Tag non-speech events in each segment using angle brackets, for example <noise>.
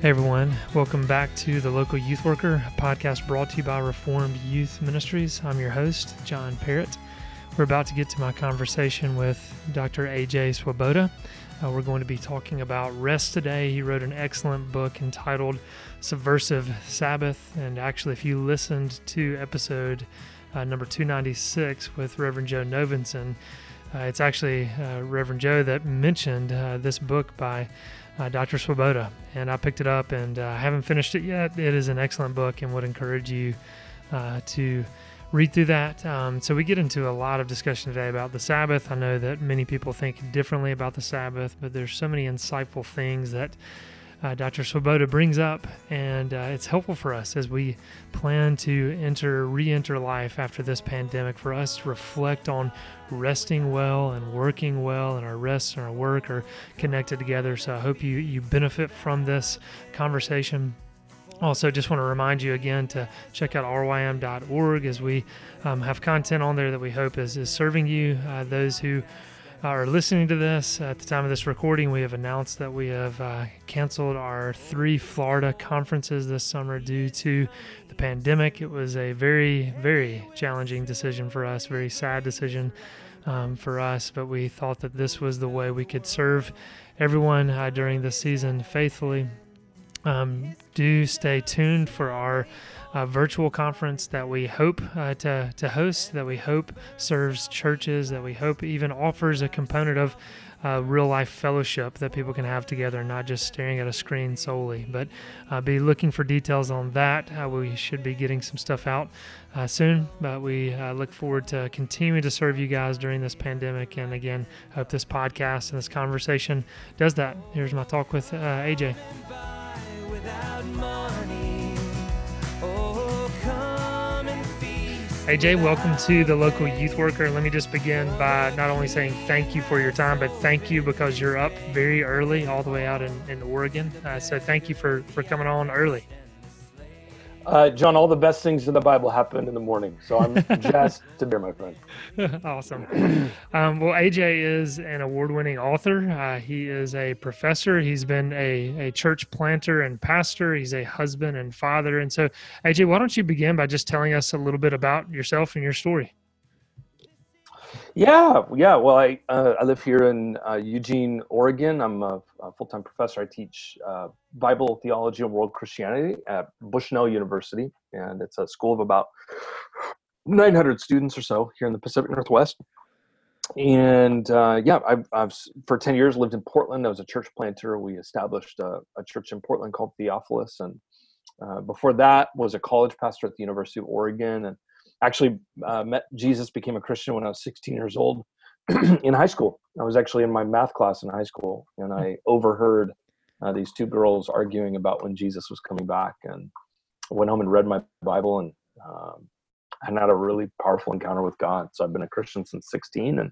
Hey everyone, welcome back to the Local Youth Worker podcast brought to you by Reformed Youth Ministries. I'm your host, John Perritt. We're about to get to my conversation with Dr. AJ Swoboda. Uh, we're going to be talking about rest today. He wrote an excellent book entitled Subversive Sabbath. And actually, if you listened to episode uh, number 296 with Reverend Joe Novenson, uh, it's actually uh, Reverend Joe that mentioned uh, this book by uh, Dr. Swoboda, and I picked it up and I uh, haven't finished it yet. It is an excellent book and would encourage you uh, to read through that. Um, so we get into a lot of discussion today about the Sabbath. I know that many people think differently about the Sabbath, but there's so many insightful things that uh, Dr. Swoboda brings up, and uh, it's helpful for us as we plan to enter, re-enter life after this pandemic. For us to reflect on resting well and working well, and our rest and our work are connected together. So I hope you you benefit from this conversation. Also, just want to remind you again to check out rym.org as we um, have content on there that we hope is, is serving you. Uh, those who are listening to this at the time of this recording, we have announced that we have uh, canceled our three Florida conferences this summer due to the pandemic. It was a very, very challenging decision for us, very sad decision um, for us, but we thought that this was the way we could serve everyone uh, during the season faithfully. Um, do stay tuned for our uh, virtual conference that we hope uh, to, to host, that we hope serves churches, that we hope even offers a component of uh, real life fellowship that people can have together, not just staring at a screen solely. But uh, be looking for details on that. Uh, we should be getting some stuff out uh, soon, but we look forward to continuing to serve you guys during this pandemic. And again, hope this podcast and this conversation does that. Here's my talk with uh, AJ. AJ, welcome to the local youth worker. Let me just begin by not only saying thank you for your time, but thank you because you're up very early, all the way out in, in Oregon. Uh, so thank you for, for coming on early. Uh, John, all the best things in the Bible happen in the morning. So I'm <laughs> jazzed to be here, my friend. <laughs> awesome. Um, well, AJ is an award winning author. Uh, he is a professor. He's been a, a church planter and pastor. He's a husband and father. And so, AJ, why don't you begin by just telling us a little bit about yourself and your story? Yeah, yeah. Well, I uh, I live here in uh, Eugene, Oregon. I'm a, a full time professor. I teach uh, Bible theology and world Christianity at Bushnell University, and it's a school of about 900 students or so here in the Pacific Northwest. And uh, yeah, I've, I've for 10 years lived in Portland. I was a church planter. We established a, a church in Portland called Theophilus, and uh, before that was a college pastor at the University of Oregon and actually uh, met Jesus, became a Christian when I was 16 years old <clears throat> in high school. I was actually in my math class in high school, and I overheard uh, these two girls arguing about when Jesus was coming back. And I went home and read my Bible, and um, had a really powerful encounter with God. So I've been a Christian since 16, and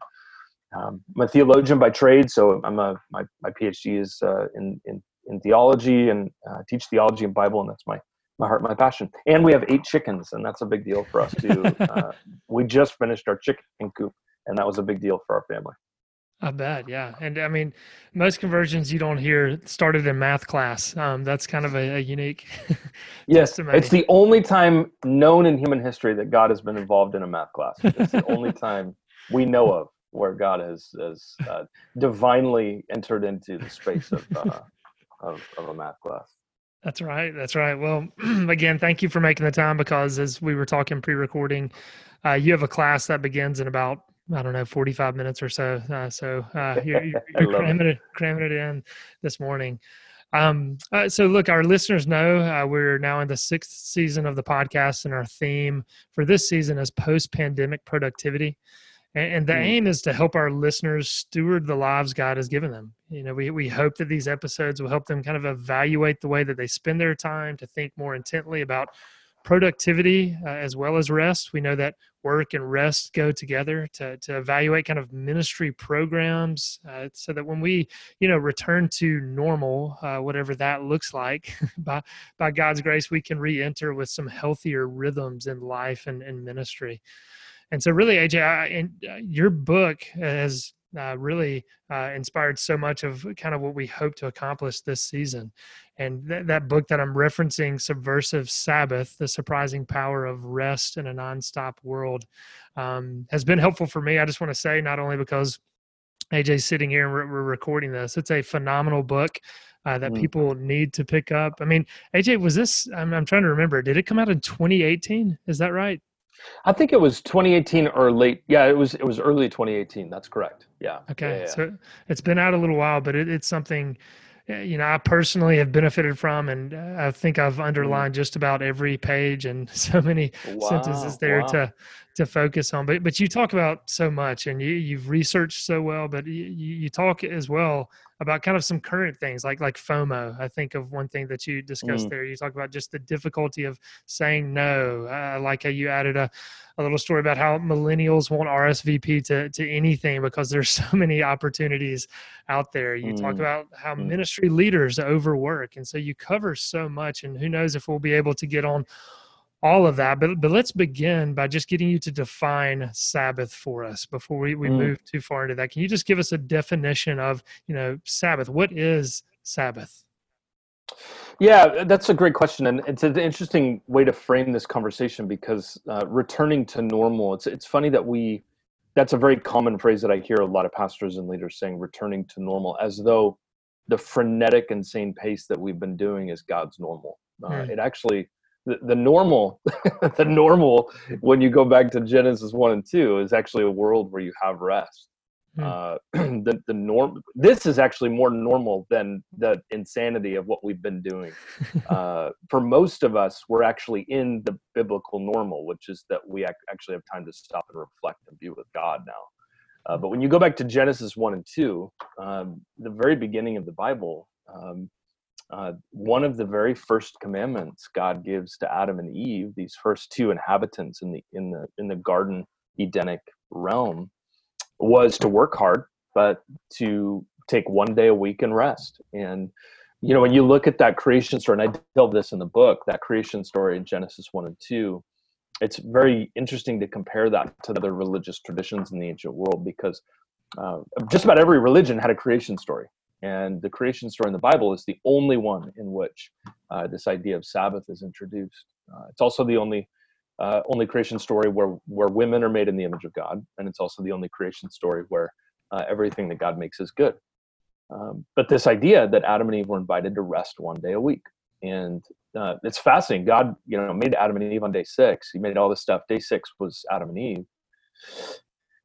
um, I'm a theologian by trade. So I'm a my my PhD is uh, in in in theology and uh, teach theology and Bible, and that's my my heart, my passion. And we have eight chickens, and that's a big deal for us too. <laughs> uh, we just finished our chicken coop, and that was a big deal for our family. I bet, yeah. And I mean, most conversions you don't hear started in math class. Um, that's kind of a, a unique. <laughs> yes, testimony. it's the only time known in human history that God has been involved in a math class. It's the only <laughs> time we know of where God has, has uh, divinely entered into the space of, uh, of, of a math class. That's right. That's right. Well, <clears throat> again, thank you for making the time because as we were talking pre-recording, uh, you have a class that begins in about I don't know 45 minutes or so. Uh, so uh, <laughs> you're, you're, you're cramming it. it. cramming it in this morning. Um, uh, so look, our listeners know uh, we're now in the sixth season of the podcast, and our theme for this season is post-pandemic productivity. And, and the mm. aim is to help our listeners steward the lives God has given them. You know, we, we hope that these episodes will help them kind of evaluate the way that they spend their time, to think more intently about productivity uh, as well as rest. We know that work and rest go together to, to evaluate kind of ministry programs uh, so that when we, you know, return to normal, uh, whatever that looks like, <laughs> by, by God's grace, we can re enter with some healthier rhythms in life and, and ministry. And so, really, AJ, I, and uh, your book has uh, really uh, inspired so much of kind of what we hope to accomplish this season. And th- that book that I'm referencing, Subversive Sabbath The Surprising Power of Rest in a Nonstop World, um, has been helpful for me. I just want to say, not only because AJ's sitting here and we're, we're recording this, it's a phenomenal book. Uh, that mm. people need to pick up. I mean, AJ, was this? I'm, I'm trying to remember. Did it come out in 2018? Is that right? I think it was 2018 or late. Yeah, it was it was early 2018. That's correct. Yeah. Okay. Yeah, yeah. So it's been out a little while, but it, it's something you know I personally have benefited from, and uh, I think I've mm-hmm. underlined just about every page and <laughs> so many wow, sentences there wow. to to focus on. But but you talk about so much, and you you've researched so well, but you you talk as well about kind of some current things like like FOMO. I think of one thing that you discussed mm. there. You talk about just the difficulty of saying no. Uh, like how you added a, a little story about how millennials won't RSVP to to anything because there's <laughs> so many opportunities out there. You mm. talk about how mm. ministry leaders overwork, and so you cover so much. And who knows if we'll be able to get on all of that. But but let's begin by just getting you to define Sabbath for us before we, we mm. move too far into that. Can you just give us a definition of, you know, Sabbath? What is Sabbath? Yeah, that's a great question, and it's an interesting way to frame this conversation because uh, returning to normal. It's it's funny that we that's a very common phrase that I hear a lot of pastors and leaders saying, returning to normal, as though the frenetic, insane pace that we've been doing is God's normal. Uh, mm. It actually the, normal <laughs> the normal when you go back to genesis 1 and 2 is actually a world where you have rest. Hmm. uh, <clears throat> the, the norm this is actually more normal than the insanity of what we've been doing. <laughs> Uh, for most of us we're actually in the biblical normal which is that we ac- actually have time to stop and reflect and be with god now. Uh, but when you go back to genesis 1 and 2 um, the very beginning of the bible um, uh, one of the very first commandments God gives to Adam and Eve, these first two inhabitants in the in the in the garden Edenic realm, was to work hard, but to take one day a week and rest. And you know, when you look at that creation story, and I tell this in the book, that creation story in Genesis one and two, it's very interesting to compare that to other religious traditions in the ancient world because uh, just about every religion had a creation story and the creation story in the Bible is the only one in which uh, this idea of Sabbath is introduced. Uh, it's also the only uh, only creation story where where women are made in the image of God, and it's also the only creation story where uh, everything that God makes is good. Um, but this idea that Adam and Eve were invited to rest one day a week, and uh, it's fascinating. God, you know, made Adam and Eve on day six. He made all this stuff. Day six was Adam and Eve,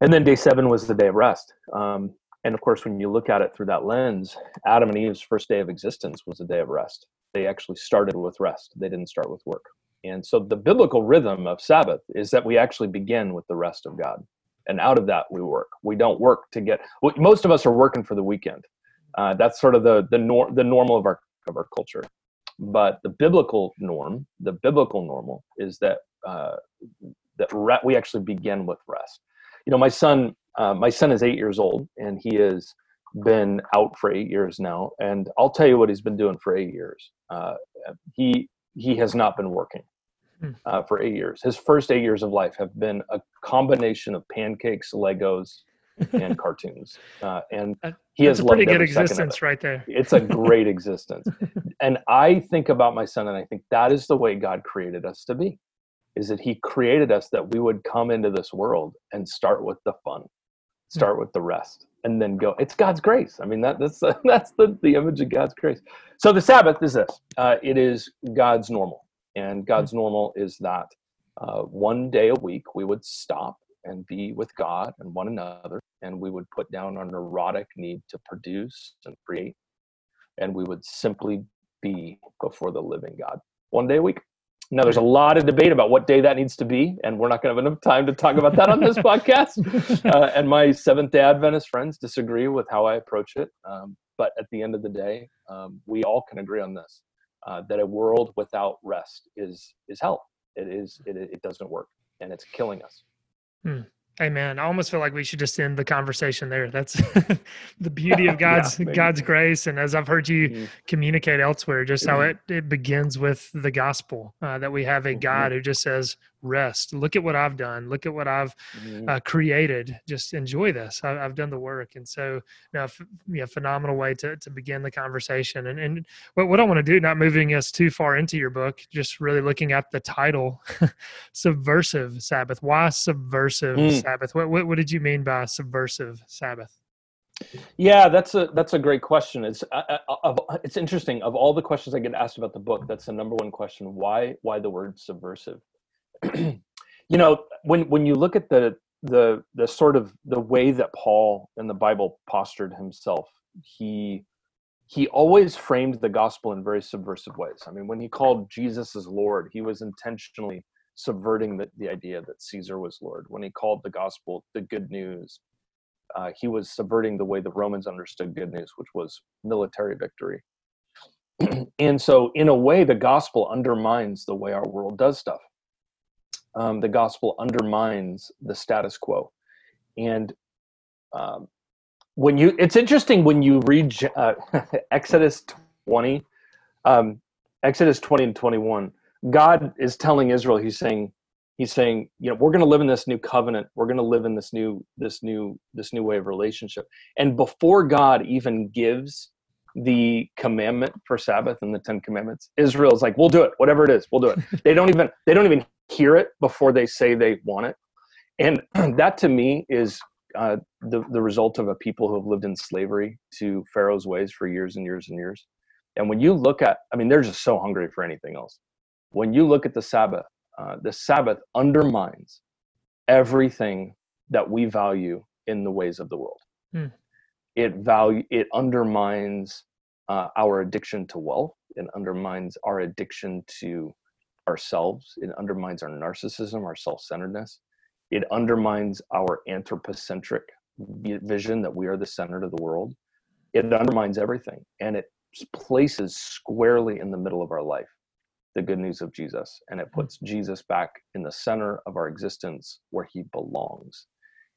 and then day seven was the day of rest. Um, and of course, when you look at it through that lens, Adam and Eve's first day of existence was a day of rest. They actually started with rest, they didn't start with work. And so the biblical rhythm of Sabbath is that we actually begin with the rest of God. And out of that, we work. We don't work to get, most of us are working for the weekend. Uh, that's sort of the, the, nor, the normal of our, of our culture. But the biblical norm, the biblical normal is that, uh, that re- we actually begin with rest. You know, my son uh, my son is eight years old and he has been out for eight years now. And I'll tell you what he's been doing for eight years. Uh, he he has not been working hmm. uh, for eight years. His first eight years of life have been a combination of pancakes, Legos, and <laughs> cartoons. Uh, and he has a pretty good existence right there. It's a great existence. <laughs> And I think about my son and I think that is the way God created us to be. Is that he created us that we would come into this world and start with the fun start with the rest and then go it's god's grace. I mean that, that's <laughs> that's the, the image of god's grace. So the sabbath is this uh, it is god's normal and god's mm-hmm. normal is that uh, one day a week we would stop and be with god and one another and we would put down our neurotic need to produce and create and we would simply be before the living god. One day a week now, there's a lot of debate about what day that needs to be, and we're not going to have enough time to talk about that on this <laughs> podcast. Uh, and my Seventh day Adventist friends disagree with how I approach it. Um, but at the end of the day, um, we all can agree on this uh, that a world without rest is, is hell. It, is, it, it doesn't work, and it's killing us. Hmm. Amen. I almost feel like we should just end the conversation there. That's <laughs> the beauty of <laughs> God's yeah, God's grace, and as I've heard you mm-hmm. communicate elsewhere, just how it it begins with the gospel uh, that we have a mm-hmm. God who just says rest. Look at what I've done. Look at what I've Mhm. uh, created. Just enjoy this. I, I've done the work, and so now, f- yeah, phenomenal way to to begin the conversation. And and what what I want to do, not moving us too far into your book, just really looking at the title, <laughs> subversive Sabbath. Why subversive Mm. Sabbath? What, what what did you mean by subversive Sabbath? Yeah, that's a that's a great question. It's uh, uh, it's interesting. Of all the questions I get asked about the book, that's the number one question. Why why the word subversive? <clears throat> you know, when when you look at the the the sort of the way that Paul in the Bible postured himself, he he always framed the gospel in very subversive ways. I mean, when he called Jesus as Lord, he was intentionally subverting the, the idea that Caesar was Lord. When he called the gospel the good news, uh, he was subverting the way the Romans understood good news, which was military victory. <clears throat> and so, in a way, the gospel undermines the way our world does stuff. Um, the gospel undermines the status quo. And um, when you, it's interesting when you read uh, <laughs> Exodus 20, um, Exodus 20 and 21, God is telling Israel, He's saying, he's saying you know we're going to live in this new covenant. We're going to live in this new this new this new way of relationship. And before god even gives the commandment for sabbath and the 10 commandments israel's like we'll do it. Whatever it is we'll do it. <laughs> They don't even they don't even hear it before they say they want it and <clears throat> that to me is uh, the, the result of a people who have lived in slavery to pharaoh's ways for years and years and years and when you look at i mean they're just so hungry for anything else when you look at the sabbath uh, the Sabbath undermines everything that we value in the ways of the world. Hmm. It value it undermines uh, our addiction to wealth. It undermines our addiction to ourselves. It undermines our narcissism, our self-centeredness. It undermines our anthropocentric vision that we are the center of the world. It undermines everything, and it places squarely in the middle of our life the good news of Jesus and it puts Jesus back in the center of our existence where he belongs.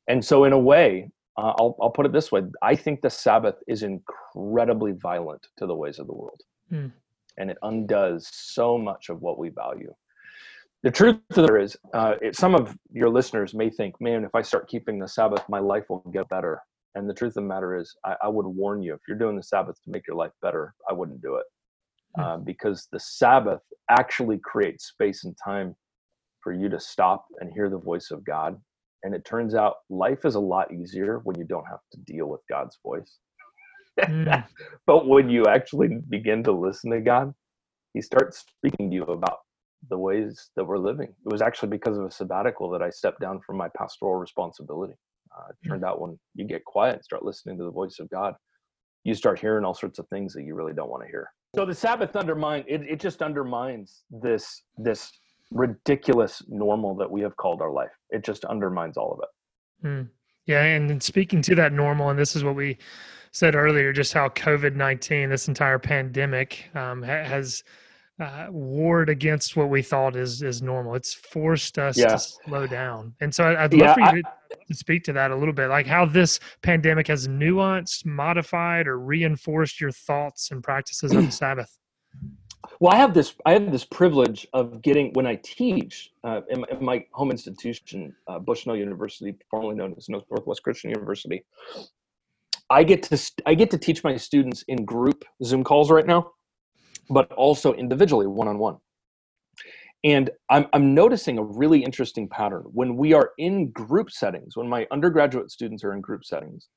And so, in a way, uh, I'll, I'll put it this way I think the Sabbath is incredibly violent to the ways of the world. Hmm. And it undoes so much of what we value. The truth of the matter is, uh, it, some of your listeners may think, man, if I start keeping the Sabbath, my life will get better. And the truth of the matter is, I, I would warn you if you're doing the Sabbath to make your life better, I wouldn't do it uh, because the Sabbath actually creates space and time for you to stop and hear the voice of God. And it turns out life is a lot easier when you don't have to deal with God's voice. Mm. <laughs> but when you actually begin to listen to God, He starts speaking to you about the ways that we're living. It was actually because of a sabbatical that I stepped down from my pastoral responsibility. Uh, it turned out when you get quiet and start listening to the voice of God, you start hearing all sorts of things that you really don't want to hear. So the Sabbath undermine it, it just undermines this this ridiculous normal that we have called our life. It just undermines all of it. Mm. Yeah, and speaking to that normal, and this is what we said earlier, just how COVID nineteen, this entire pandemic, um, ha- has uh, warred against what we thought is is normal. It's forced us Yeah. to slow down, and so I- I'd love Yeah, for you I- to, to speak to that a little bit, like how this pandemic has nuanced, modified, or reinforced your thoughts and practices of the <clears throat> Sabbath. Well, I have this I have this privilege of getting when I teach uh, in, my, in my home institution, uh, Bushnell University, formerly known as Northwest Christian University. I get to i get to teach my students in group Zoom calls right now, but also individually, one on one. And I'm I'm noticing a really interesting pattern when we are in group settings. When my undergraduate students are in group settings,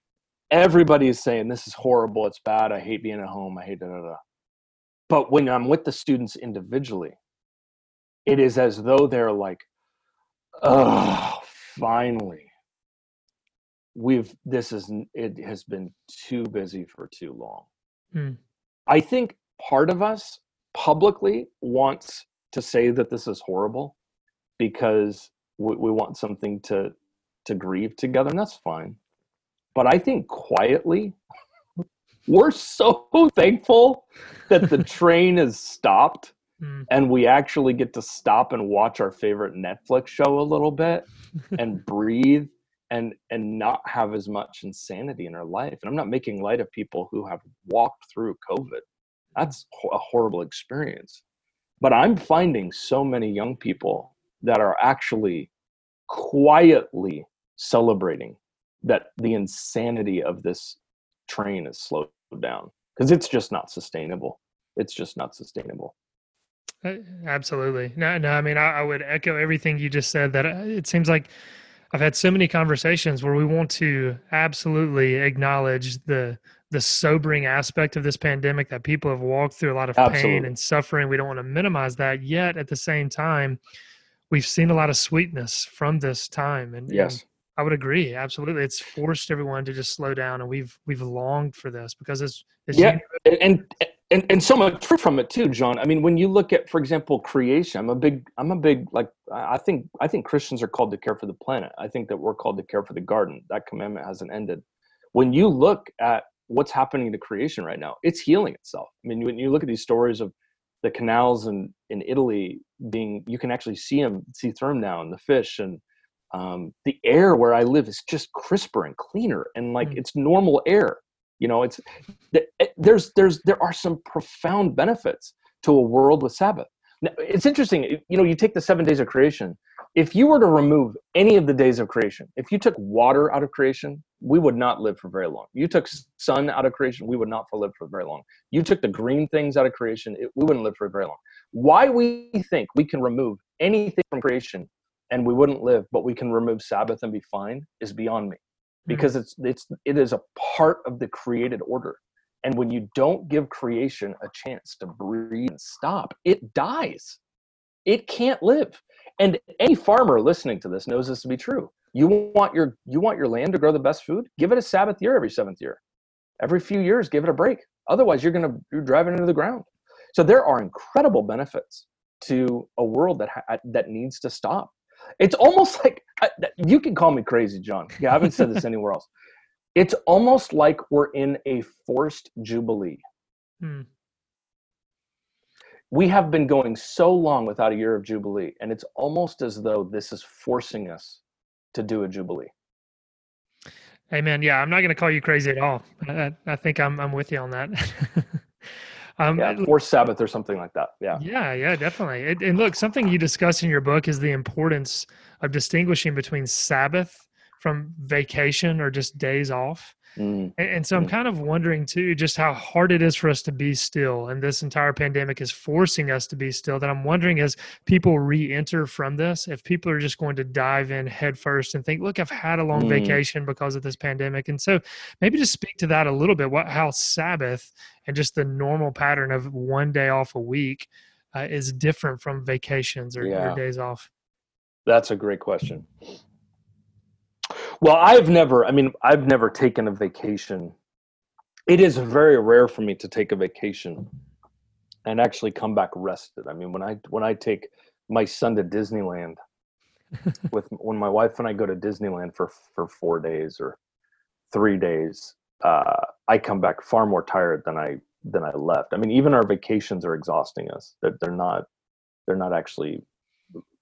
everybody is saying this is horrible, it's bad, I hate being at home, I hate da da da. But when I'm with the students individually, it is as though they're like, oh, finally. We've this is it has been too busy for too long. Hmm. I think part of us publicly wants to say that this is horrible because we, we want something to to grieve together, and that's fine. But I think quietly, we're so <laughs> thankful that the <laughs> train has stopped Mm. and we actually get to stop and watch our favorite Netflix show a little bit and <laughs> breathe and and not have as much insanity in our life. And I'm not making light of people who have walked through COVID. That's a horrible experience. But I'm finding so many young people that are actually quietly celebrating that the insanity of this train is slowed down because it's just not sustainable. It's just not sustainable. Uh, absolutely. No, no. I mean, I, I, would echo everything you just said. That uh, it seems like I've had so many conversations where we want to absolutely acknowledge the the sobering aspect of this pandemic that people have walked through a lot of absolutely. pain and suffering. We don't want to minimize that. Yet at the same time, we've seen a lot of sweetness from this time. And yes. And I would agree. Absolutely. It's forced everyone to just slow down and we've we've longed for this because it's, it's yeah. And, and and so much from it too, John. I mean, when you look at, for example, creation, I'm a big, I'm a big like. I think I think Christians are called to care for the planet. I think that we're called to care for the garden. That commandment hasn't ended. When you look at what's happening to creation right now, it's healing itself. I mean, when you look at these stories of the canals in in Italy being, you can actually see them, see through them now, and the fish and um, the air where I live is just crisper and cleaner, and like mm. it's normal air you know it's eh, there's there's there are some profound benefits to a world with sabbath. Now, it's interesting you know you take the seven days of creation. If you were to remove any of the days of creation if you took water out of creation we would not live for very long. You took sun out of creation we would not live for very long. You took the green things out of creation it, we wouldn't live for very long. Why we think we can remove anything from creation and we wouldn't live but we can remove sabbath and be fine is beyond me. Mm-hmm. because it's it's it is a part of the created order. And when you don't give creation a chance to breathe and stop it dies. It can't live. And any farmer listening to this knows this to be true. You want your you want your land to grow the best food? Give it a sabbath year every seventh year. Every few years give it a break. Otherwise you're going to you're driving into the ground. So there are incredible benefits to a world that ha- that needs to stop it's almost like you can call me crazy, John. Yeah, I haven't said this anywhere else. It's almost like we're in a forced jubilee. Hmm. We have been going so long without a year of jubilee, and it's almost as though this is forcing us to do a jubilee. Hey Amen. Yeah, I'm not going to call you crazy at all. I, I think I'm I'm with you on that. <laughs> Um, yeah, forced Sabbath or something like that. Yeah. Yeah, yeah, definitely. It, and look, something you discuss in your book is the importance of distinguishing between Sabbath from vacation or just days off. Mm. And, and, so I'm mm. kind of wondering too, just how hard it is for us to be still. And this entire pandemic is forcing us to be still. That I'm wondering as people re enter from this, if people are just going to dive in headfirst and think, look, I've had a long mm. vacation because of this pandemic. And so maybe just speak to that a little bit, what, how Sabbath and just the normal pattern of one day off a week uh, is different from vacations or, yeah. or days off. That's a great question. Well, I've never, I mean, I've never taken a vacation. It is very rare for me to take a vacation and actually come back rested. I mean, when I when I take my son to Disneyland <laughs> with when my wife and I go to Disneyland for for 4 days or 3 days, uh, I come back far more tired than I than I left. I mean, even our vacations are exhausting us. They're, they're not they're not actually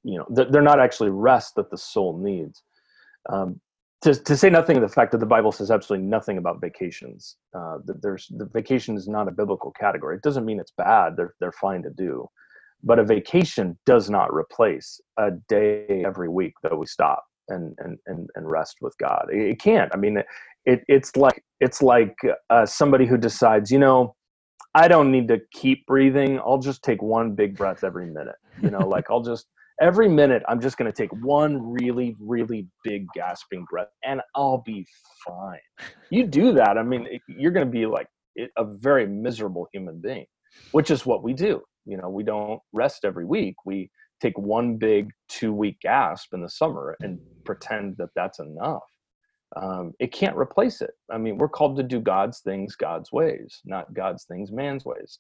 you know they're not actually rest that the soul needs. Um, to, to say nothing of the fact that the Bible says absolutely nothing about vacations. Uh, that there's the vacation is not a biblical category. It doesn't mean it's bad. They're they're fine to do, but a vacation does not replace a day every week that we stop and and and, and rest with God. It, it can't. I mean, it it's like it's like uh, somebody who decides, you know, I don't need to keep breathing. I'll just take one big breath every minute. You know, <laughs> like I'll just every minute i'm just going to take one really really big gasping breath and i'll be fine. You do that i mean you're going to be like a very miserable human being which is what we do you know we don't rest every week. We take one big two week gasp in the summer and pretend that that's enough. Um, it can't replace it. I mean we're called to do god's things god's ways not god's things man's ways.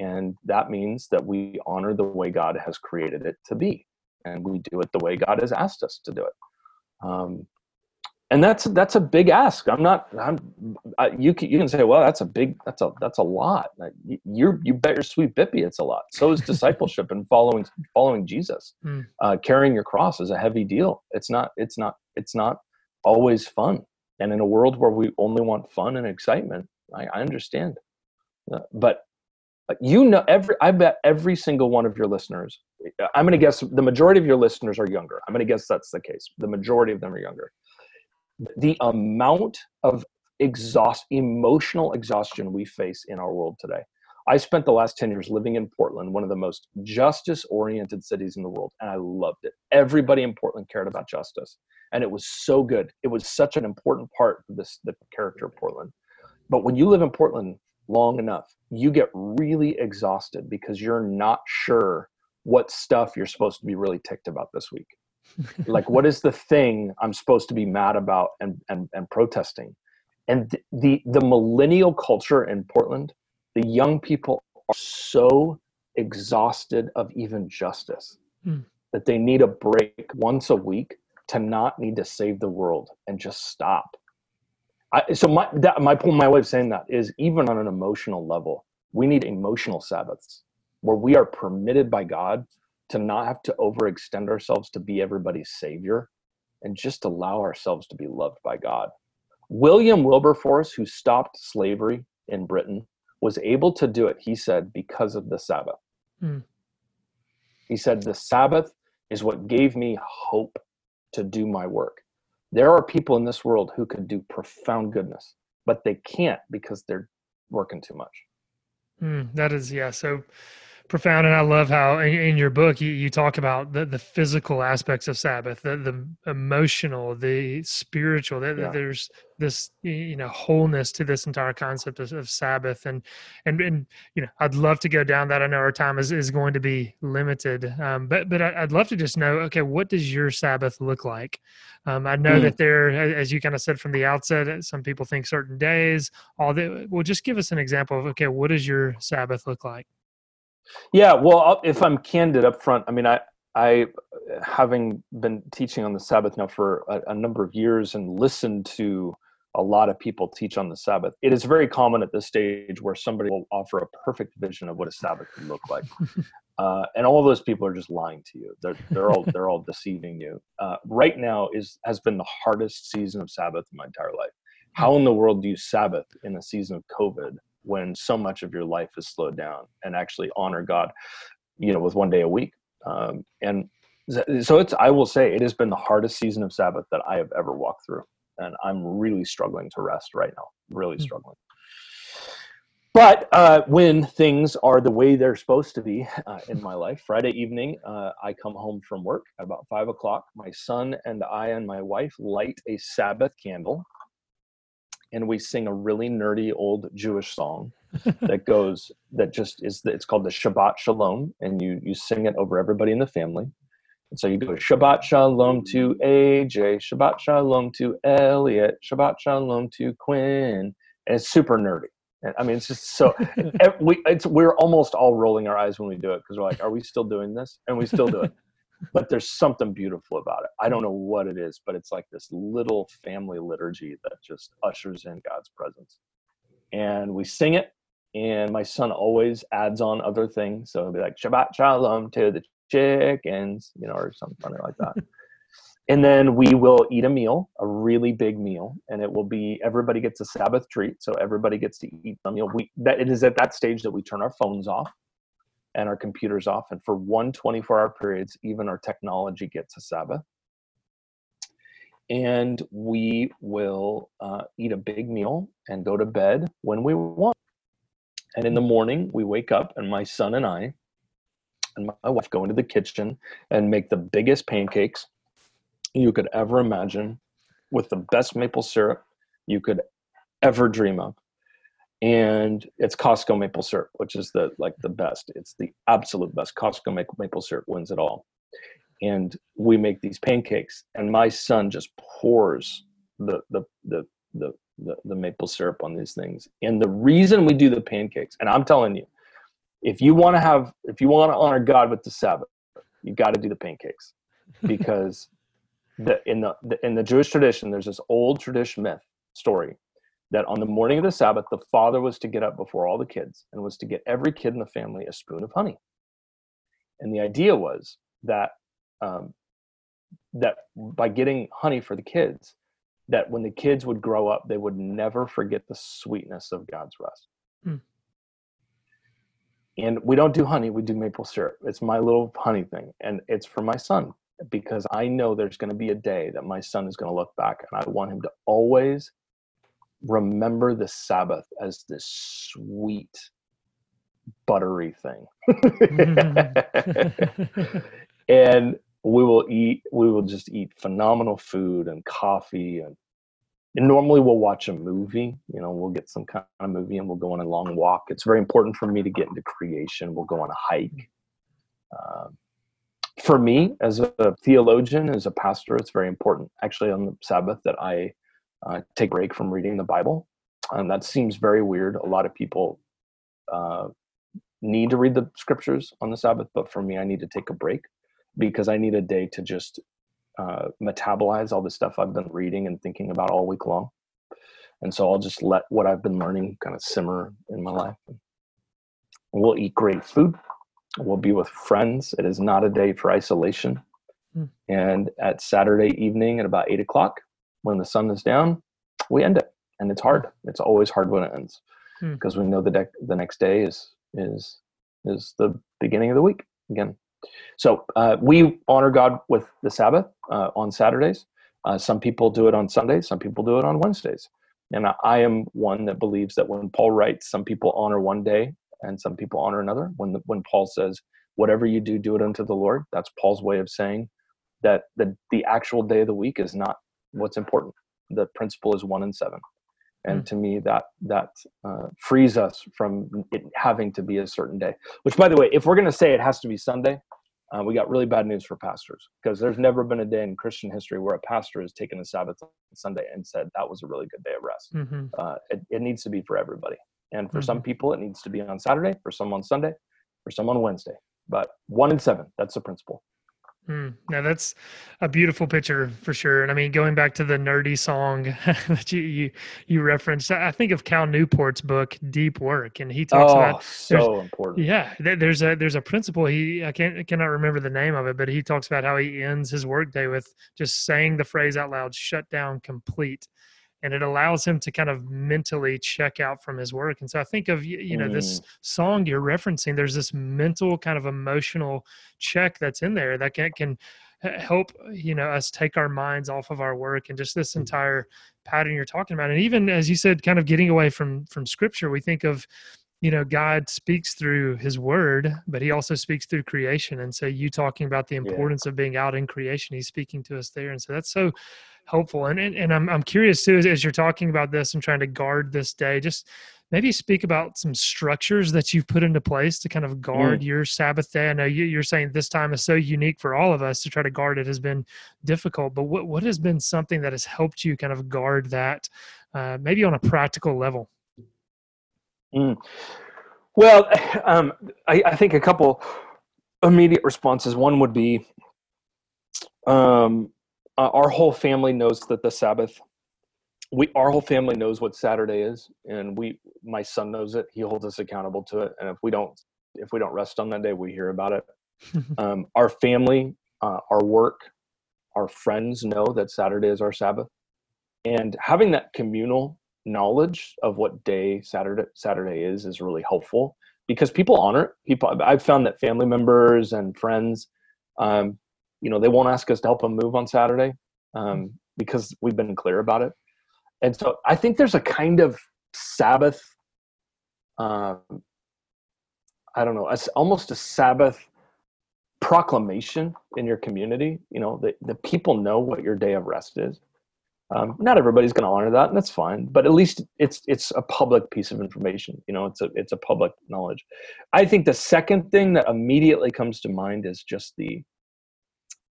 And that means that we honor the way God has created it to be, and we do it the way God has asked us to do it. Um, and that's that's a big ask. I'm not. I'm. I, you can you can say, well, that's a big. That's a that's a lot. You you bet your sweet bippy, it's a lot. So is discipleship and following following Jesus. <laughs> Mm. Uh, carrying your cross is a heavy deal. It's not. It's not. It's not always fun. And in a world where we only want fun and excitement, I, I understand. Uh, but you know every i bet every single one of your listeners I'm going to guess the majority of your listeners are younger. I'm going to guess that's the case. The majority of them are younger. The amount of exhaust, emotional exhaustion we face in our world today. I spent the last 10 years living in Portland, one of the most justice oriented cities in the world, and I loved it. Everybody in Portland cared about justice, and it was so good. It was such an important part of this, the character of Portland. But when you live in Portland long enough, you get really exhausted because you're not sure what stuff you're supposed to be really ticked about this week. <laughs> like, what is the thing I'm supposed to be mad about and, and, and protesting? And the, the, the millennial culture in Portland, the young people are so exhausted of even justice mm. that they need a break once a week to not need to save the world and just stop. I, so my that, my point, my way of saying that is even on an emotional level, we need emotional Sabbaths where we are permitted by God to not have to overextend ourselves to be everybody's savior and just allow ourselves to be loved by God. William Wilberforce, who stopped slavery in Britain, was able to do it, he said, because of the Sabbath. Mm. He said, The Sabbath is what gave me hope to do my work. There are people in this world who could do profound goodness, but they can't because they're working too much. Mm, that is, yeah. So profound and i love how in, in your book you, you, talk about the, the physical aspects of sabbath the, the emotional the spiritual that yeah. there's this you know wholeness to this entire concept of, of, sabbath. And and and you know i'd love to go down that. I know our time is, is going to be limited. Um, but but I, would love to just know okay what does your sabbath look like? Um, i know mm. that there as you kind of said from the outset some people think certain days all that. Well just give us an example of okay what does your sabbath look like yeah, well, if I'm candid up front, I mean, I, I, having been teaching on the Sabbath now for a, a, number of years and listened to a lot of people teach on the Sabbath, it is very common at this stage where somebody will offer a perfect vision of what a Sabbath could look like. <laughs> Uh, and all those people are just lying to you. They're, they're all they're all deceiving you. Uh, right now is has been the hardest season of Sabbath in my entire life. How in the world do you Sabbath in a season of COVID when so much of your life is slowed down and actually honor God, you know, with one day a week. Um, and so it's, I will say it has been the hardest season of Sabbath that I have ever walked through. And I'm really struggling to rest right now, really mm-hmm. struggling. But uh, when things are the way they're supposed to be uh, in my life, Friday evening, uh, I come home from work at about five o'clock. My son and I and my wife light a Sabbath candle and we sing a really nerdy old Jewish song <laughs> that goes that just is it's called the Shabbat Shalom, and you you sing it over everybody in the family. And so you go Shabbat Shalom to AJ, Shabbat Shalom to Elliot, Shabbat Shalom to Quinn, and it's super nerdy. And I mean, it's just so <laughs> we it's we're almost all rolling our eyes when we do it because we're like, are we still doing this? And we still do it <laughs> but there's something beautiful about it. I don't know what it is, but it's like this little family liturgy that just ushers in God's presence. And we sing it, and my son always adds on other things. So it'll be like Shabbat Shalom to the chickens, you know, or something funny like that. <laughs> and then we will eat a meal, a really big meal, and it will be everybody gets a Sabbath treat. So everybody gets to eat a meal. We that it is at that stage that we turn our phones off and our computers off. And for one 24 hour periods, even our technology gets a Sabbath. And we will uh, eat a big meal and go to bed when we want. And in the morning, we wake up, and my son and I and my wife go into the kitchen and make the biggest pancakes you could ever imagine with the best maple syrup you could ever dream of and it's Costco maple syrup, which is the like the best. It's the absolute best. Costco maple syrup wins it all. And we make these pancakes, and my son just pours the the the the the, the maple syrup on these things. And the reason we do the pancakes, and I'm telling you, if you want to have, if you want to honor God with the Sabbath, you got to do the pancakes, because <laughs> the in the, the in the Jewish tradition, there's this old tradition myth story that on the morning of the Sabbath, the father was to get up before all the kids and was to get every kid in the family a spoon of honey. And the idea was that um, that by getting honey for the kids, that when the kids would grow up, they would never forget the sweetness of God's rest. Mm. and we don't do honey we do maple syrup it's my little honey thing and it's for my son because i know there's going to be a day that my son is going to look back and i want him to always remember the sabbath as this sweet buttery thing. <laughs> And we will eat we will just eat phenomenal food and coffee and and normally we'll watch a movie you know we'll get some kind of movie and we'll go on a long walk. It's very important for me to get into creation. We'll go on a hike. Um, for me as a theologian as a pastor it's very important. Actually on the sabbath that i uh, take a break from reading the bible and that seems very weird a lot of people uh, need to read the scriptures on the sabbath but for me i need to take a break because i need a day to just uh, metabolize all the stuff I've been reading and thinking about all week long. And so I'll just let what I've been learning kind of simmer in my life. We'll eat great food. We'll be with friends. It is not a day for isolation. Mm. And at Saturday evening at about eight o'clock, when the sun is down, we end it. And it's hard. It's always hard when it ends because mm. we know the deck the next day is is is the beginning of the week again. So uh, we honor God with the Sabbath uh, on Saturdays. Uh, some people do it on Sundays. Some people do it on Wednesdays. And I am one that believes that when Paul writes, some people honor one day and some people honor another. When the, when Paul says, "Whatever you do, do it unto the Lord," that's Paul's way of saying that the the actual day of the week is not what's important. The principle is one and seven and mm. to me that that uh, frees us from it having to be a certain day which by the way if we're going to say it has to be sunday uh, we got really bad news for pastors because there's never been a day in christian history where a pastor has taken a sabbath on sunday and said that was a really good day of rest mm-hmm. uh, it, it, needs to be for everybody and for mm-hmm. some people it needs to be on saturday for some on sunday for some on wednesday but one in seven that's the principle Mm, now that's a beautiful picture for sure. And I mean, going back to the nerdy song <laughs> that you, you, you referenced, I think of Cal Newport's book, Deep Work, and he talks oh, about so important. Yeah, there's a there's a principle. He I can't I cannot remember the name of it, but he talks about how he ends his workday with just saying the phrase out loud, "Shut down, complete." And it allows him to kind of mentally check out from his work. And so I think of you know mm. this song you're referencing. There's this mental kind of emotional check that's in there that can can help you know us take our minds off of our work and just this mm. entire pattern you're talking about. And even as you said, kind of getting away from from scripture, we think of you know god speaks through his word but he also speaks through creation and so you talking about the importance yeah. of being out in creation he's speaking to us there and so that's so helpful. And, and, and I'm, I'm curious too, as, as you're talking about this and trying to guard this day, just maybe speak about some structures that you've put into place to kind of guard mm. your Sabbath day. I know you, are saying this time is so unique for all of us to try to guard it has been difficult, but what, what has been something that has helped you kind of guard that uh, maybe on a practical level? Mm. Well, <sighs> um, I, I, think a couple immediate responses. One would be um, uh, our whole family knows that the Sabbath. We our whole family knows what Saturday is, and we my son knows it. He holds us accountable to it, and if we don't if we don't rest on that day, we hear about it. <laughs> um, our family, uh, our work, our friends know that Saturday is our Sabbath, and having that communal knowledge of what day Saturday Saturday is is really helpful because people honor it. People, I've found that family members and friends um, you know they won't ask us to help them move on saturday um, because we've been clear about it. And so i think there's a kind of sabbath um, i don't know it's almost a sabbath proclamation in your community you know the, the people know what your day of rest is. Um, not everybody's going to honor that and that's fine but at least it's it's a public piece of information you know it's a it's a public knowledge. I think the second thing that immediately comes to mind is just the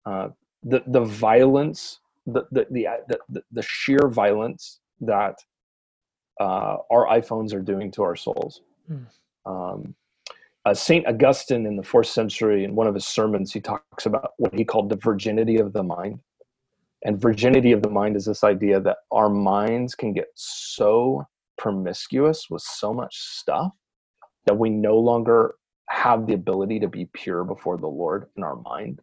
uh, the the violence, the the the the, the sheer violence that uh, our iPhones are doing to our souls. Mm. Um, uh, Saint Augustine in the fourth century, in one of his sermons, he talks about what he called the virginity of the mind. And virginity of the mind is this idea that our minds can get so promiscuous with so much stuff that we no longer have the ability to be pure before the Lord in our mind.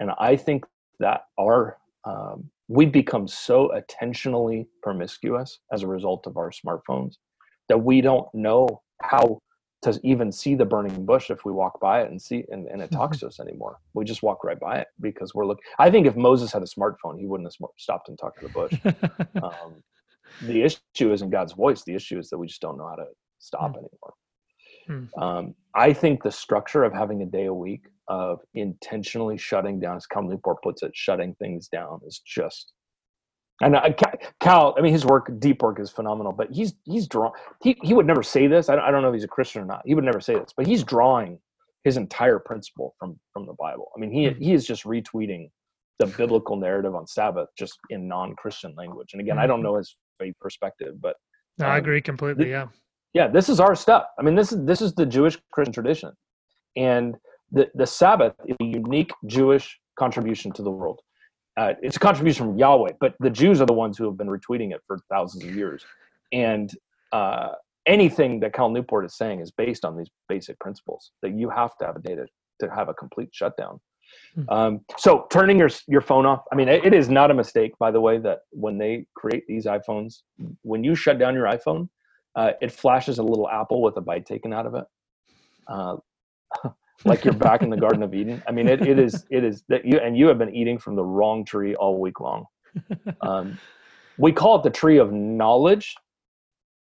And I think that our um, we become so attentionally promiscuous as a result of our smartphones that we don't know how to even see the burning bush if we walk by it and see and, and it talks Mm-hmm. to us anymore. We just walk right by it because we're looking. I think if Moses had a smartphone, he wouldn't have stopped and talked to the bush. <laughs> um, the issue isn't God's voice. The issue is that we just don't know how to stop Hmm. anymore. Hmm. Um, I think the structure of having a day a week of intentionally shutting down, as Cal Newport puts it, shutting things down is just. And I, Cal, I mean, his work, deep work, is phenomenal. But he's he's drawn. He he would never say this. I don't, I don't know if he's a Christian or not. He would never say this, but he's drawing his entire principle from from the Bible. I mean, he Hmm. he is just retweeting the biblical narrative on Sabbath just in non-Christian language. And again, I don't Mhm. know his faith perspective, but no, I um, agree completely. Yeah. yeah this is our stuff i mean this is this is the jewish christian tradition and the the sabbath is a unique jewish contribution to the world. Uh, it's a contribution from yahweh but the jews are the ones who have been retweeting it for thousands of years. And uh, anything that cal newport is saying is based on these basic principles that you have to have a day to, to have a complete shutdown. Hmm. um, so turning your your phone off i mean it, it is not a mistake by the way that when they create these iphones when you shut down your iphone uh, it flashes a little apple with a bite taken out of it, uh, like you're back in the Garden of Eden. I mean, it, it is it is that you and you have been eating from the wrong tree all week long. <laughs> Um, we call it the tree of knowledge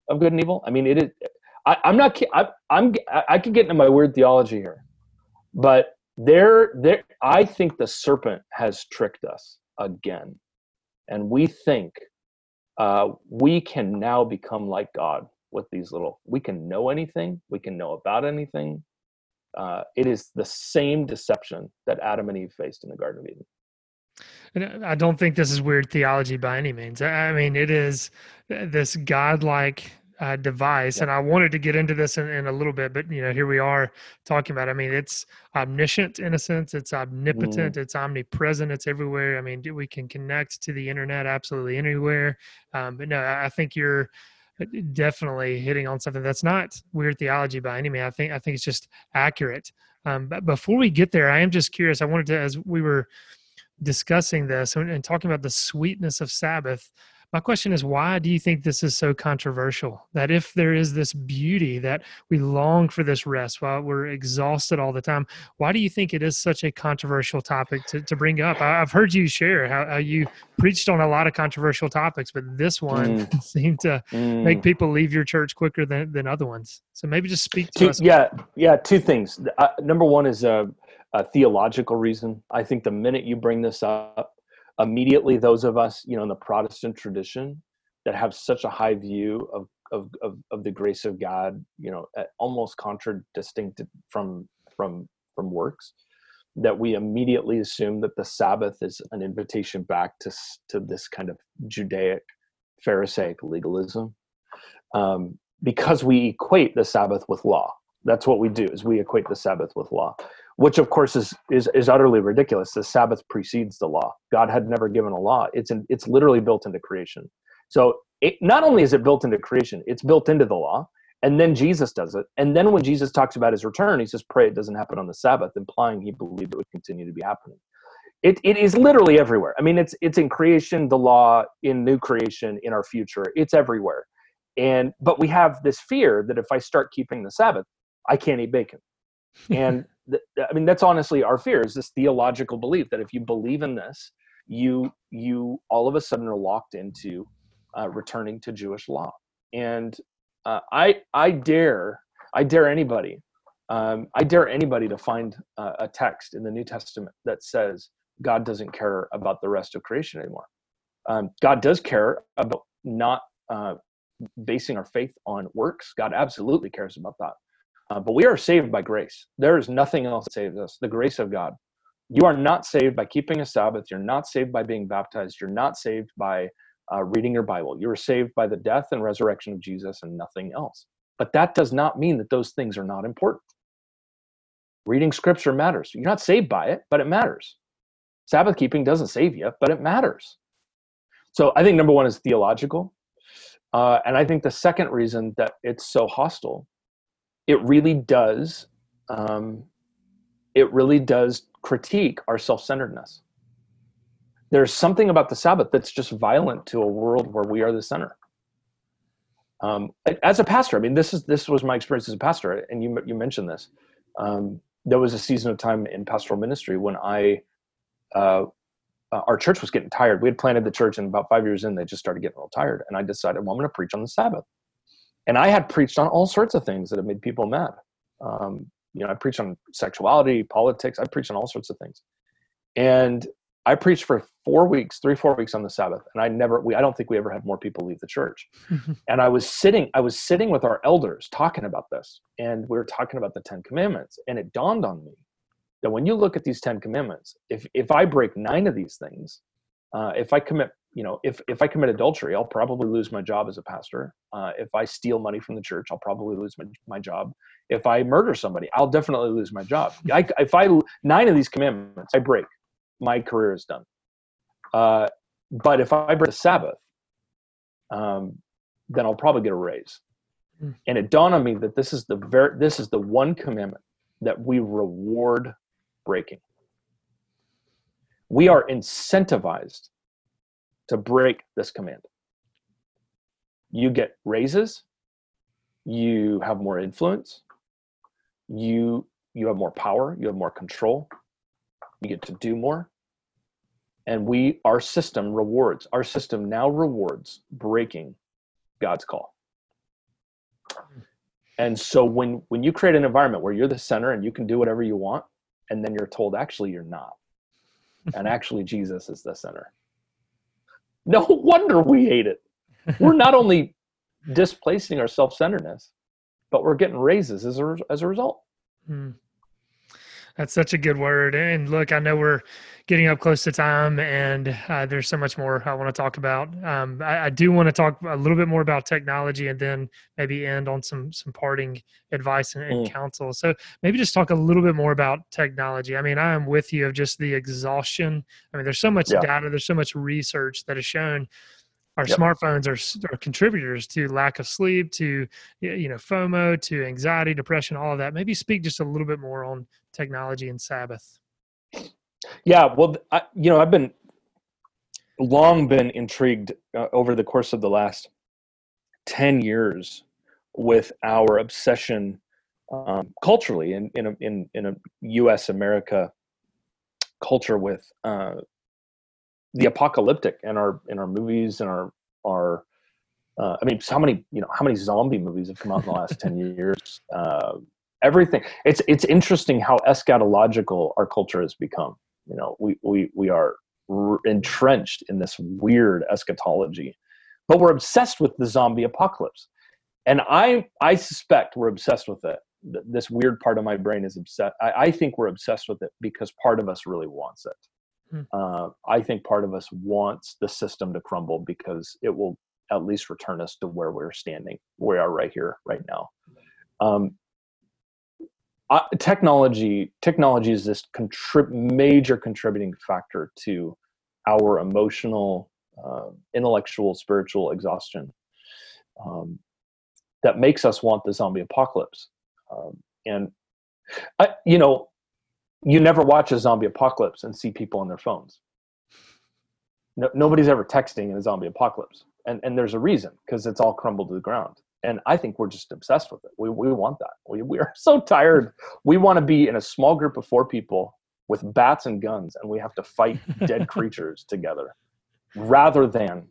of good and evil. I mean, it is. I, I'm not. I, I'm. I could get into my weird theology here, but there, there. I think the serpent has tricked us again, and we think uh, we can now become like God with these little. We can know anything. We can know about anything. Uh, it is the same deception that Adam and Eve faced in the Garden of Eden. And I don't think this is weird theology by any means. I mean, it is uh, this godlike uh, device, Yeah. and I wanted to get into this in, in a little bit, but you know, here we are talking about. I mean, it's omniscient in a sense. It's omnipotent. It's omnipresent. It's everywhere. I mean, we can connect to the internet absolutely anywhere. Um, but no, I think you're definitely hitting on something that's not weird theology by any means. I think I think it's just accurate. Um, but before we get there, I am just curious. I wanted to, as we were discussing this and, and talking about the sweetness of Sabbath, my question is why do you think this is so controversial? That if there is this beauty that we long for this rest while we're exhausted all the time, why do you think it is such a controversial topic to, to bring up? I, I've heard you share how, how you preached on a lot of controversial topics, but this one <laughs> seemed to make Mm. people leave your church quicker than, than other ones. So maybe just speak to Two, us. yeah, yeah. Two things. Uh, number one is a theological reason. I think the minute you bring this up, immediately those of us, you know, in the Protestant tradition that have such a high view of of of, of the grace of God, you know, almost contradistinct from from from works, that we immediately assume that the Sabbath is an invitation back to to this kind of Judaic, Pharisaic legalism um, because we equate the Sabbath with law. That's what we do is we equate the Sabbath with law, which of course is is, is utterly ridiculous. The Sabbath precedes the law. God had never given a law. It's it's literally built into creation. So it, not only is it built into creation, it's built into the law. And then Jesus does it. And then when Jesus talks about his return, he says, "Pray it doesn't happen on the Sabbath," implying he believed it would continue to be happening. It, it is literally everywhere. I mean, it's it's in creation, the law, in new creation, in our future. It's everywhere and but we have this fear that if i start keeping the sabbath i can't eat bacon and th- i mean that's honestly our fear is this theological belief that if you believe in this you you all of a sudden are locked into uh, returning to jewish law and uh, i i dare i dare anybody um, i dare anybody to find uh, a text in the new testament that says god doesn't care about the rest of creation anymore um, god does care about not uh, basing our faith on works. God absolutely cares about that. Uh, but we are saved by grace. There is nothing else that saves us. The grace of God. You are not saved by keeping a Sabbath. You're not saved by being baptized. You're not saved by uh, reading your Bible. You are saved by the death and resurrection of Jesus and nothing else. But that does not mean that those things are not important. Reading scripture matters. You're not saved by it, but it matters. Sabbath keeping doesn't save you, but it matters. So I think number one is theological. Uh, and I think the second reason that it's so hostile, it really does, um, it really does critique our self-centeredness. There's something about the Sabbath that's just violent to a world where we are the center. um, as a pastor, I mean, this is this was my experience as a pastor, and you you mentioned this. Um, there was a season of time in pastoral ministry when I, uh, uh, our church was getting tired. We had planted the church, and about five years in, they just started getting real tired. And I decided, well, I'm going to preach on the Sabbath. And I had preached on all sorts of things that have made people mad. Um, you know, I preached on sexuality, politics. I preached on all sorts of things. And I preached for four weeks, three, four weeks on the Sabbath, and I never, we, I don't think we ever had more people leave the church. <laughs> and I was sitting, I was sitting with our elders talking about this, and we were talking about the Ten Commandments, and it dawned on me that when you look at these Ten Commandments, if if I break nine of these things, uh, if I commit, you know, if if I commit adultery, I'll probably lose my job as a pastor. Uh, if I steal money from the church, I'll probably lose my, my job. If I murder somebody, I'll definitely lose my job. I, if I nine of these commandments I break, my career is done. Uh, but if I break the Sabbath, um, then I'll probably get a raise. Mm. And it dawned on me that this is the very this is the one commandment that we reward breaking. We are incentivized to break this command. You get raises, you have more influence, you you have more power, you have more control, you get to do more. And we our system rewards our system now rewards breaking god's call. And so when when you create an environment where you're the center and you can do whatever you want and then you're told actually you're not and actually jesus is the center. No wonder we hate it. We're not <laughs> only displacing our self-centeredness but we're getting raises as a, as a result. Hmm. That's such a good word. And look, I know we're getting up close to time, and uh, there's so much more I want to talk about. Um, I, I, do want to talk a little bit more about technology, and then maybe end on some some parting advice and, and mm. counsel. So maybe just talk a little bit more about technology. I mean, I am with you of just the exhaustion. I mean, there's so much yeah. data, there's so much research that has shown our yep. smartphones are, are contributors to lack of sleep to you know fomo to anxiety depression all of that maybe speak just a little bit more on technology and sabbath yeah well I, you know i've been long been intrigued uh, over the course of the last 10 years with our obsession um, culturally in, in, a, in, in a us america culture with uh, the apocalyptic in our in our movies and our our uh, I mean, how many you know how many zombie movies have come out in the last <laughs> ten years? Uh, everything. It's it's interesting how eschatological our culture has become. You know, we we we are r- entrenched in this weird eschatology, but we're obsessed with the zombie apocalypse, and I I suspect we're obsessed with it. This weird part of my brain is obsessed. I, I think we're obsessed with it because part of us really wants it Hmm. Uh, I think part of us wants the system to crumble because it will at least return us to where we're standing. We are right here, right now. Um, uh, technology, technology is this contrib- major contributing factor to our emotional, uh, intellectual, spiritual exhaustion um, that makes us want the zombie apocalypse. Um, and I, you know, you never watch a zombie apocalypse and see people on their phones. No, nobody's ever texting in a zombie apocalypse. And, and there's a reason because it's all crumbled to the ground. And I think we're just obsessed with it. We, we want that. We, we are <laughs> so tired. We want to be in a small group of four people with bats and guns and we have to fight dead <laughs> creatures together rather than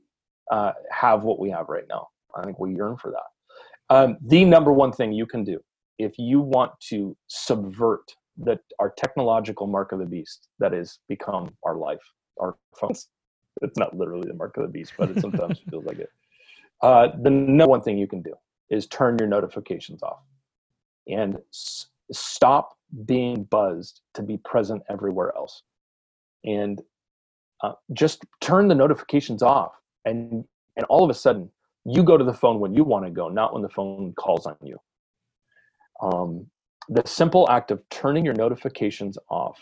uh, have what we have right now. I think we yearn for that. Um, the number one thing you can do if you want to subvert that our technological mark of the beast that has become our life, our phones. <laughs> It's not literally the mark of the beast, but it sometimes <laughs> feels like it. Uh, the number one thing you can do is turn your notifications off and s- stop being buzzed to be present everywhere else. And uh, just turn the notifications off, and and all of a sudden, you go to the phone when you want to go, not when the phone calls on you. Um, the simple act of turning your notifications off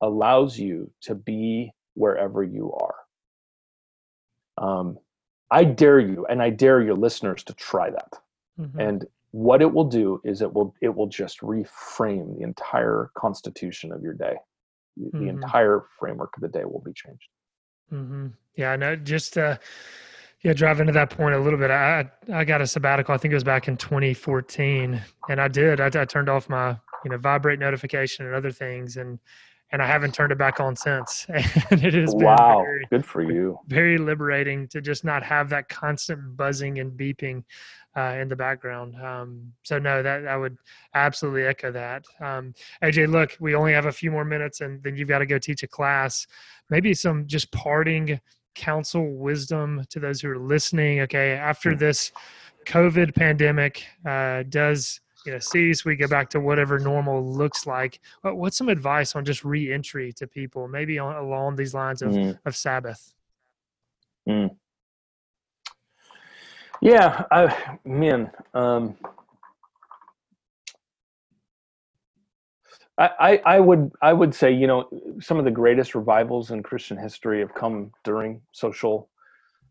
allows you to be wherever you are. Um, I dare you, and I dare your listeners to try that. Mm-hmm. And what it will do is it will it will just reframe the entire constitution of your day. Mm-hmm. The entire framework of the day will be changed. Mm-hmm. Yeah, no, just uh, Yeah, driving to that point a little bit. I I got a sabbatical. I think it was back in 2014, and I did. I, I turned off my you know vibrate notification and other things, and and I haven't turned it back on since. <laughs> And it has been wow, very, good for you. Very liberating to just not have that constant buzzing and beeping uh, in the background. Um, so no, that I would absolutely echo that. Um, AJ, look, we only have a few more minutes, and then you've got to go teach a class. Maybe some just parting counsel, wisdom to those who are listening. Okay, after hmm. this COVID pandemic uh, does you know cease, we go back to whatever normal looks like. What, what's some advice on just reentry to people, maybe on, along these lines of mm. of Sabbath? Mm. Yeah, I, man. Um, I, I would I would say you know some of the greatest revivals in Christian history have come during social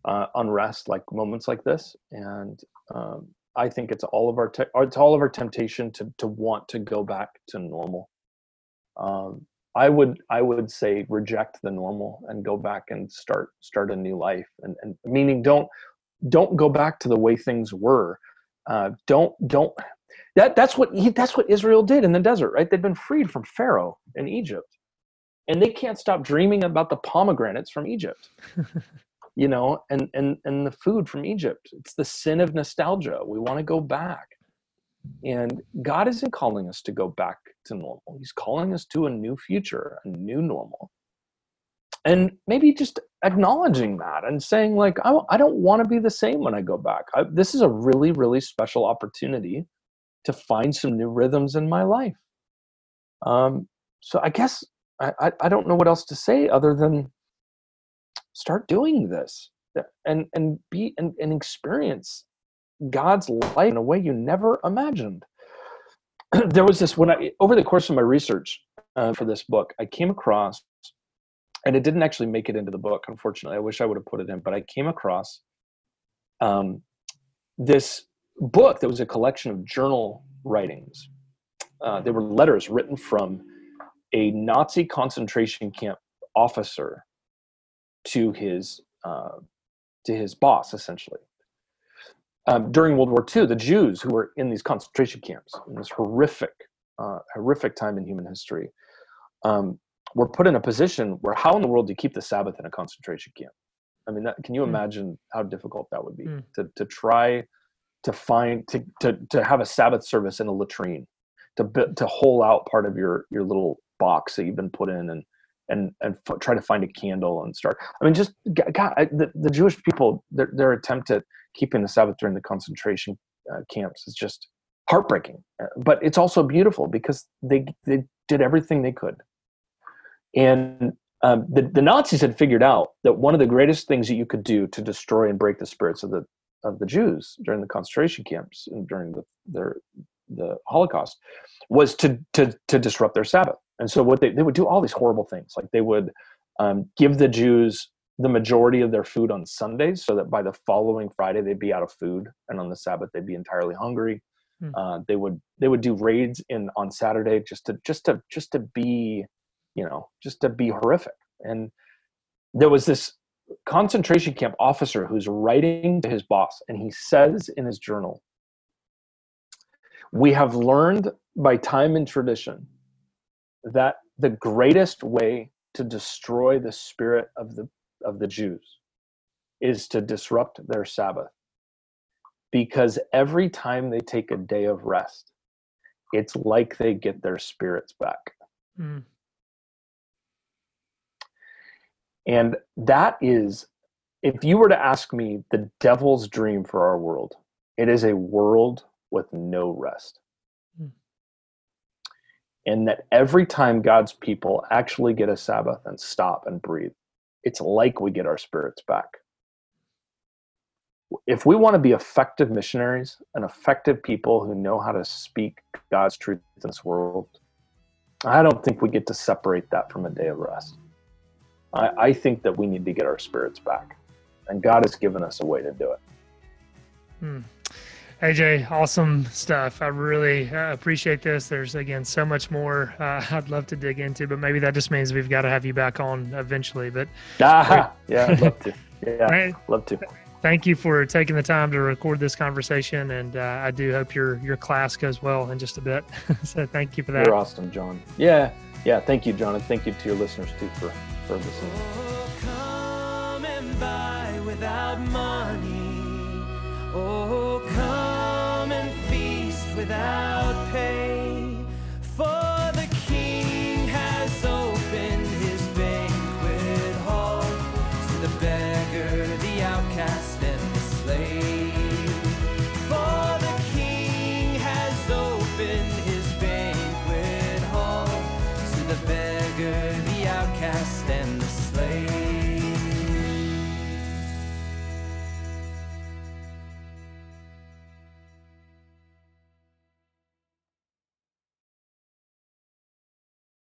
uh, unrest, like moments like this, and um, I think it's all of our te- it's all of our temptation to to want to go back to normal. Um, I would I would say reject the normal and go back and start start a new life, and, and meaning don't don't go back to the way things were. Uh, don't don't that that's what he, that's what Israel did in the desert, right? They'd been freed from Pharaoh in Egypt, and they can't stop dreaming about the pomegranates from Egypt, <laughs> you know, and and and the food from Egypt. It's the sin of nostalgia. We want to go back, and God isn't calling us to go back to normal. He's calling us to a new future, a new normal, and maybe just acknowledging that and saying like, I, I don't want to be the same when I go back. I, this is a really really special opportunity to find some new rhythms in my life. Um, so I guess I, I, I don't know what else to say other than start doing this and and be and, and experience God's life in a way you never imagined. <clears throat> there was this when I over the course of my research uh, for this book, I came across, and it didn't actually make it into the book. Unfortunately, I wish I would have put it in, but I came across um, this book that was a collection of journal writings. Uh, they were letters written from a Nazi concentration camp officer to his uh, to his boss, essentially. Um, during World War II, the Jews who were in these concentration camps in this horrific, uh, horrific time in human history, um, were put in a position where how in the world do you keep the Sabbath in a concentration camp? I mean, that, can you hmm. imagine how difficult that would be mm. to to try to find to to to have a Sabbath service in a latrine, to to hole out part of your your little box that you've been put in and and and f- try to find a candle and start. I mean, just God, I, the the Jewish people their their attempt at keeping the Sabbath during the concentration uh, camps is just heartbreaking, uh, but it's also beautiful because they they did everything they could, and um, the, the Nazis had figured out that one of the greatest things that you could do to destroy and break the spirits of the of the Jews during the concentration camps and during the their the Holocaust was to to to disrupt their Sabbath. And so what they they would do all these horrible things, like they would um, give the Jews the majority of their food on Sundays, so that by the following Friday they'd be out of food, and on the Sabbath they'd be entirely hungry. Hmm. Uh, they would they would do raids in on Saturday just to just to just to be, you know, just to be horrific. And there was this concentration camp officer who's writing to his boss, and he says in his journal, We have learned by time and tradition that the greatest way to destroy the spirit of the, of the Jews is to disrupt their Sabbath. Because every time they take a day of rest, it's like they get their spirits back. Mm. And that is, if you were to ask me the devil's dream for our world, it is a world with no rest. Hmm. And that every time God's people actually get a Sabbath and stop and breathe, it's like we get our spirits back. If we want to be effective missionaries and effective people who know how to speak God's truth in this world, I don't think we get to separate that from a day of rest. I, I think that we need to get our spirits back, and God has given us a way to do it. Hmm. AJ, awesome stuff. I really uh, appreciate this. There's again so much more uh, <laughs> I'd love to dig into, but maybe that just means we've got to have you back on eventually. But ah, yeah, I'd love to. <laughs> Yeah, right? love to. Thank you for taking the time to record this conversation, and uh, I do hope your your class goes well in just a bit. <laughs> so thank you for that. You're awesome, John. Yeah, yeah. Thank you, John, and thank you to your listeners too for Ferguson. Oh, come and buy without money. Oh, come and feast without pay.